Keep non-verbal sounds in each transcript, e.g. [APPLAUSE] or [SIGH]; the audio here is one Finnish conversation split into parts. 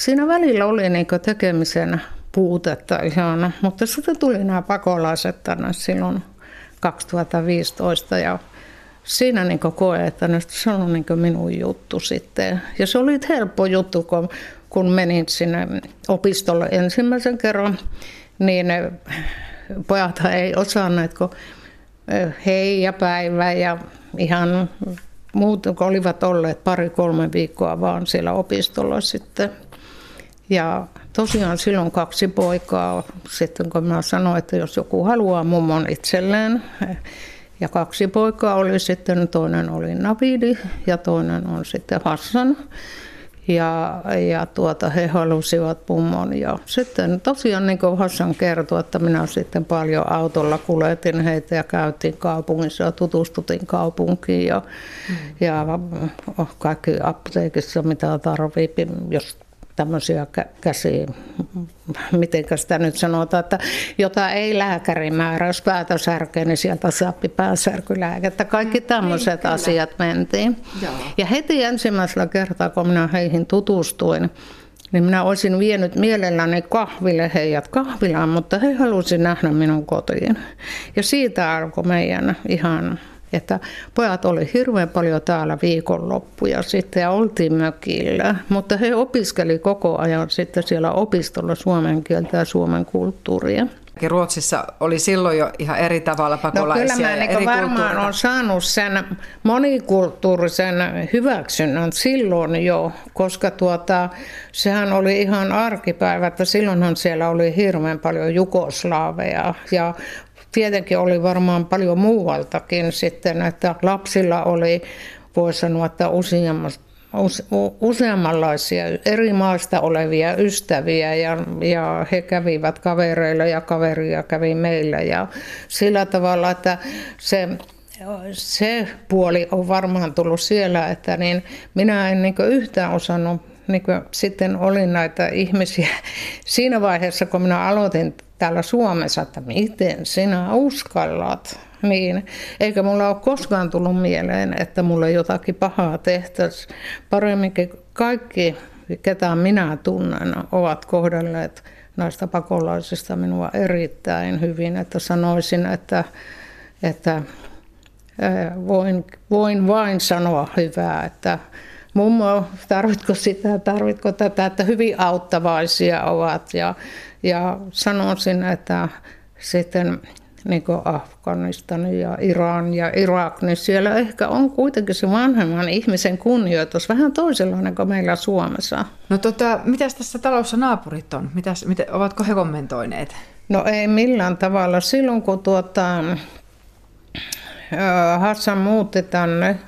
siinä välillä oli niin tekemisen puutetta ihan, mutta sitten tuli nämä pakolaiset tänne silloin 2015 ja siinä niin koe, että se on niin minun juttu sitten. Ja se oli helppo juttu, kun, kun menin sinne opistolle ensimmäisen kerran, niin pojat ei osanneet, kun hei ja päivä ja ihan muut, olivat olleet pari-kolme viikkoa vaan siellä opistolla sitten. Ja tosiaan silloin kaksi poikaa, sitten kun mä sanoin, että jos joku haluaa mummon itselleen, ja kaksi poikaa oli sitten, toinen oli Navidi ja toinen on sitten Hassan. Ja, ja tuota, he halusivat mummon. Ja sitten tosiaan niin kuin Hassan kertoi, että minä sitten paljon autolla kuljetin heitä ja käytiin kaupungissa ja tutustutin kaupunkiin ja, mm. ja kaikki apteekissa mitä tarvii, jos tämmöisiä käsiä, miten sitä nyt sanotaan, että jota ei lääkäri määrä, jos päätä särkee, niin sieltä saa päänsärkylääkettä. Kaikki mm, tämmöiset niin, asiat mentiin. Joo. Ja heti ensimmäisellä kertaa, kun minä heihin tutustuin, niin minä olisin vienyt mielelläni kahville heidät kahvilaan, mutta he halusivat nähdä minun kotiin. Ja siitä alkoi meidän ihan että pojat oli hirveän paljon täällä viikonloppuja sitten ja oltiin mökillä, mutta he opiskeli koko ajan sitten siellä opistolla suomen kieltä ja suomen kulttuuria. Ruotsissa oli silloin jo ihan eri tavalla pakolaisia. No kyllä mä niin varmaan olen saanut sen monikulttuurisen hyväksynnän silloin jo, koska tuota, sehän oli ihan arkipäivä, että silloinhan siellä oli hirveän paljon jugoslaaveja ja tietenkin oli varmaan paljon muualtakin sitten, että lapsilla oli, voi sanoa, että useammanlaisia eri maista olevia ystäviä ja, ja he kävivät kavereilla ja kaveria kävi meillä. Ja sillä tavalla, että se se puoli on varmaan tullut siellä, että niin minä en niin yhtään osannut, niin sitten oli näitä ihmisiä [LAUGHS] siinä vaiheessa, kun minä aloitin täällä Suomessa, että miten sinä uskallat. Niin, eikä mulla ole koskaan tullut mieleen, että mulla jotakin pahaa tehtäisiin. Paremminkin kaikki, ketä minä tunnen, ovat kohdelleet näistä pakolaisista minua erittäin hyvin. Että sanoisin, että, että voin, voin vain sanoa hyvää, että mummo, tarvitko sitä, tarvitko tätä, että hyvin auttavaisia ovat ja ja sanoisin, että sitten niin kuin Afganistan ja Iran ja Irak, niin siellä ehkä on kuitenkin se vanhemman ihmisen kunnioitus vähän toisenlainen kuin meillä Suomessa. No tota, mitäs tässä talossa naapurit on? Mitäs, miten, ovatko he kommentoineet? No ei millään tavalla. Silloin kun tuota, Hassan muutti tänne,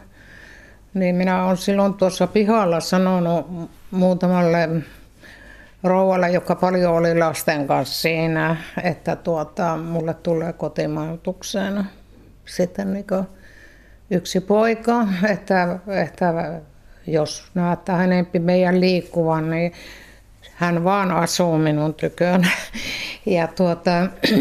niin minä olen silloin tuossa pihalla sanonut muutamalle rouvalle, joka paljon oli lasten kanssa siinä, että tuota, mulle tulee kotimajoitukseen sitten niin yksi poika, että, että jos näyttää enempi meidän liikkuvan, niin hän vaan asuu minun tykönä. Ja tuota,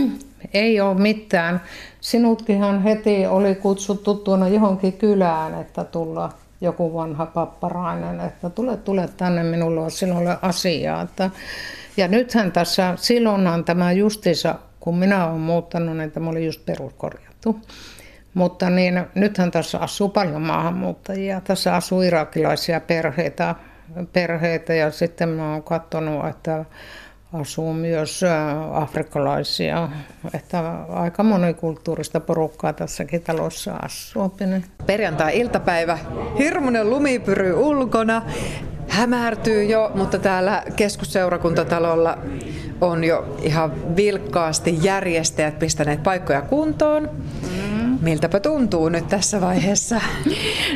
[CLEARS THROAT] ei ole mitään. Sinutkinhan heti oli kutsuttu tuonne johonkin kylään, että tulla joku vanha papparainen, että tule, tule tänne, minulla on sinulle asiaa. Että, ja nythän tässä, silloinhan tämä justissa, kun minä olen muuttanut, niin tämä oli just peruskorjattu. Mutta niin, nythän tässä asuu paljon maahanmuuttajia. Tässä asuu irakilaisia perheitä, perheitä ja sitten mä oon katsonut, että asuu myös afrikkalaisia, että aika monikulttuurista porukkaa tässäkin talossa asuu. Perjantai-iltapäivä, hirmuinen lumipyry ulkona, hämärtyy jo, mutta täällä keskusseurakuntatalolla on jo ihan vilkkaasti järjestäjät pistäneet paikkoja kuntoon. Miltäpä tuntuu nyt tässä vaiheessa?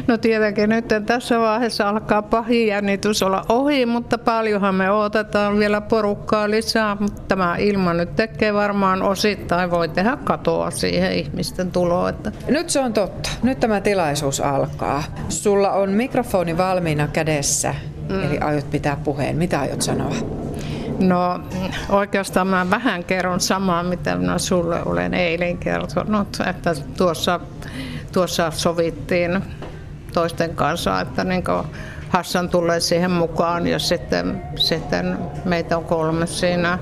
No tietenkin nyt tässä vaiheessa alkaa pahin jännitys olla ohi, mutta paljonhan me odotetaan vielä porukkaa lisää. Mutta tämä ilma nyt tekee varmaan osittain, voi tehdä katoa siihen ihmisten tuloon. Että... Nyt se on totta. Nyt tämä tilaisuus alkaa. Sulla on mikrofoni valmiina kädessä, mm. eli aiot pitää puheen. Mitä aiot sanoa? No oikeastaan mä vähän kerron samaa, mitä minä sulle olen eilen kertonut, että tuossa, tuossa sovittiin toisten kanssa, että niin Hassan tulee siihen mukaan ja sitten, sitten meitä on kolme siinä.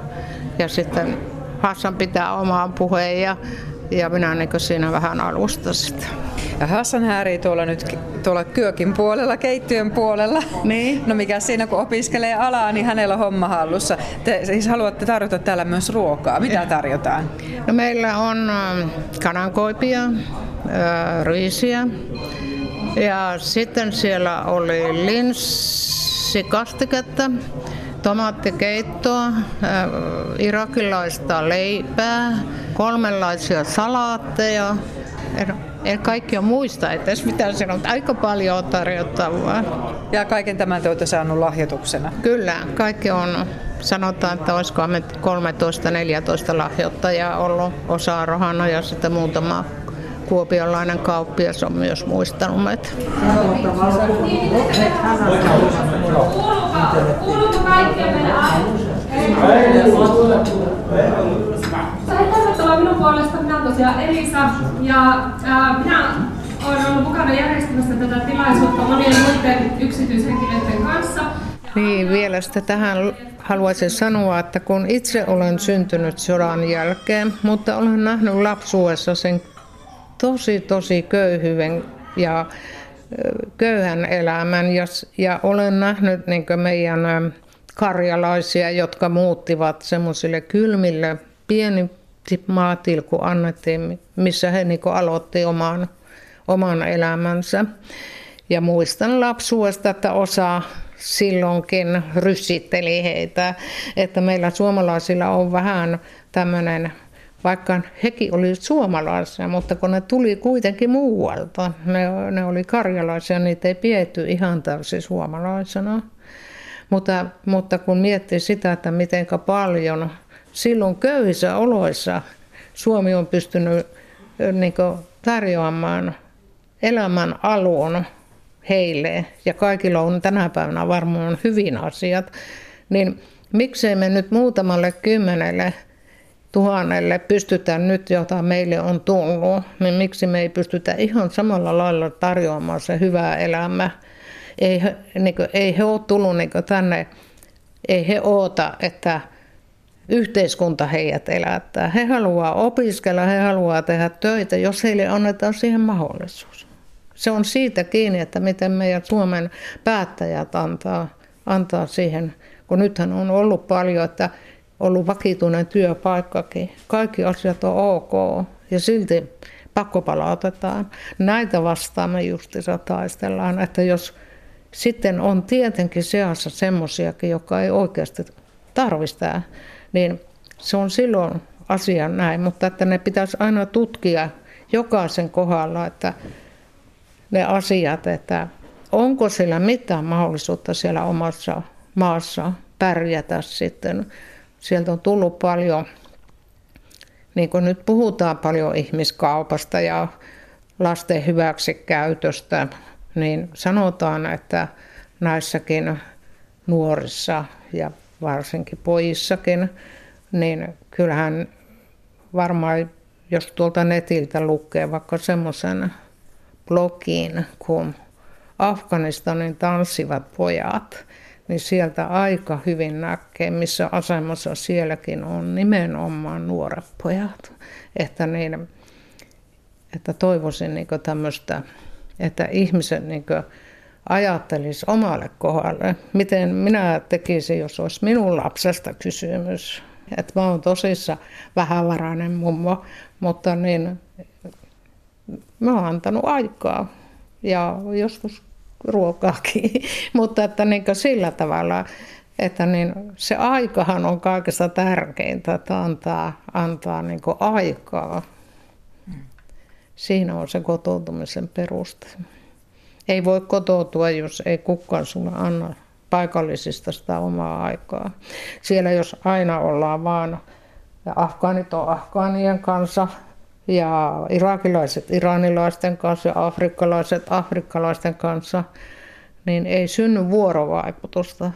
Ja sitten Hassan pitää omaan puheen ja, ja minä niin siinä vähän alusta sitä. Ja Hassan häärii tuolla nyt tuolla kyökin puolella, keittiön puolella. Niin. No mikä siinä kun opiskelee alaa, niin hänellä on homma hallussa. Te siis haluatte tarjota täällä myös ruokaa. Mitä tarjotaan? No meillä on kanankoipia, riisiä ja sitten siellä oli linssikastiketta, tomaattikeittoa, irakilaista leipää, kolmenlaisia salaatteja, en kaikki on muista edes mitä se on, aika paljon tarjottavaa. Ja kaiken tämän te olette saanut lahjoituksena? Kyllä, kaikki on, sanotaan, että olisiko 13-14 lahjoittajaa ollut osa rahana ja sitten muutama kuopiolainen kauppias on myös muistanut meitä. Kuuluuko kaikkeen Tervetuloa minun puolesta. Minä olen tosiaan Elisa ja ää, minä olen ollut mukana järjestämässä tätä tilaisuutta monien muiden yksityishenkilöiden kanssa. Niin, vielä sitä tähän haluaisin sanoa, että kun itse olen syntynyt sodan jälkeen, mutta olen nähnyt lapsuudessa sen tosi, tosi köyhyyden ja köyhän elämän ja, ja olen nähnyt niin meidän karjalaisia, jotka muuttivat semmoisille kylmille pieni maatilku annettiin, missä he niin aloitti oman, oman elämänsä. Ja muistan lapsuudesta, että osa silloinkin ryssitteli heitä, että meillä suomalaisilla on vähän tämmöinen, vaikka hekin olivat suomalaisia, mutta kun ne tuli kuitenkin muualta, ne, ne oli karjalaisia, niitä ei pietty ihan täysin suomalaisena. Mutta, mutta kun miettii sitä, että miten paljon silloin köyhissä oloissa Suomi on pystynyt niin tarjoamaan elämän alun heille, ja kaikilla on tänä päivänä varmaan hyvin asiat, niin miksei me nyt muutamalle kymmenelle tuhannelle pystytään nyt, jota meille on tullut, niin miksi me ei pystytä ihan samalla lailla tarjoamaan se hyvää elämä. Ei, niin kuin, ei he ole tullut niin tänne, ei he oota, että yhteiskunta heidät elättää. He haluaa opiskella, he haluaa tehdä töitä, jos heille annetaan siihen mahdollisuus. Se on siitä kiinni, että miten meidän Suomen päättäjät antaa, antaa siihen, kun nythän on ollut paljon, että ollut vakituinen työpaikkakin. Kaikki asiat on ok ja silti pakkopalautetaan. Näitä vastaan me justiinsa taistellaan, että jos sitten on tietenkin seassa semmoisiakin, joka ei oikeasti tarvista niin se on silloin asia näin, mutta että ne pitäisi aina tutkia jokaisen kohdalla, että ne asiat, että onko sillä mitään mahdollisuutta siellä omassa maassa pärjätä sitten. Sieltä on tullut paljon, niin kuin nyt puhutaan paljon ihmiskaupasta ja lasten hyväksikäytöstä, niin sanotaan, että näissäkin nuorissa ja varsinkin pojissakin, niin kyllähän varmaan, jos tuolta netiltä lukee vaikka semmoisen blogin kuin Afganistanin tanssivat pojat, niin sieltä aika hyvin näkee, missä asemassa sielläkin on nimenomaan nuoret pojat. Että, niin, että toivoisin niin tämmöistä, että ihmiset niin ajattelisi omalle kohdalle, miten minä tekisin, jos olisi minun lapsesta kysymys. Että mä oon tosissa vähävarainen mummo, mutta niin, mä oon antanut aikaa ja joskus ruokaakin, [LAUGHS] mutta että niin sillä tavalla, että niin se aikahan on kaikesta tärkeintä, että antaa, antaa niin aikaa. Siinä on se kotoutumisen peruste. Ei voi kotoutua, jos ei kukaan sulle anna paikallisista sitä omaa aikaa. Siellä jos aina ollaan vaan, ja afgaanit on afgaanien kanssa, ja irakilaiset iranilaisten kanssa ja afrikkalaiset afrikkalaisten kanssa, niin ei synny vuorovaikutusta.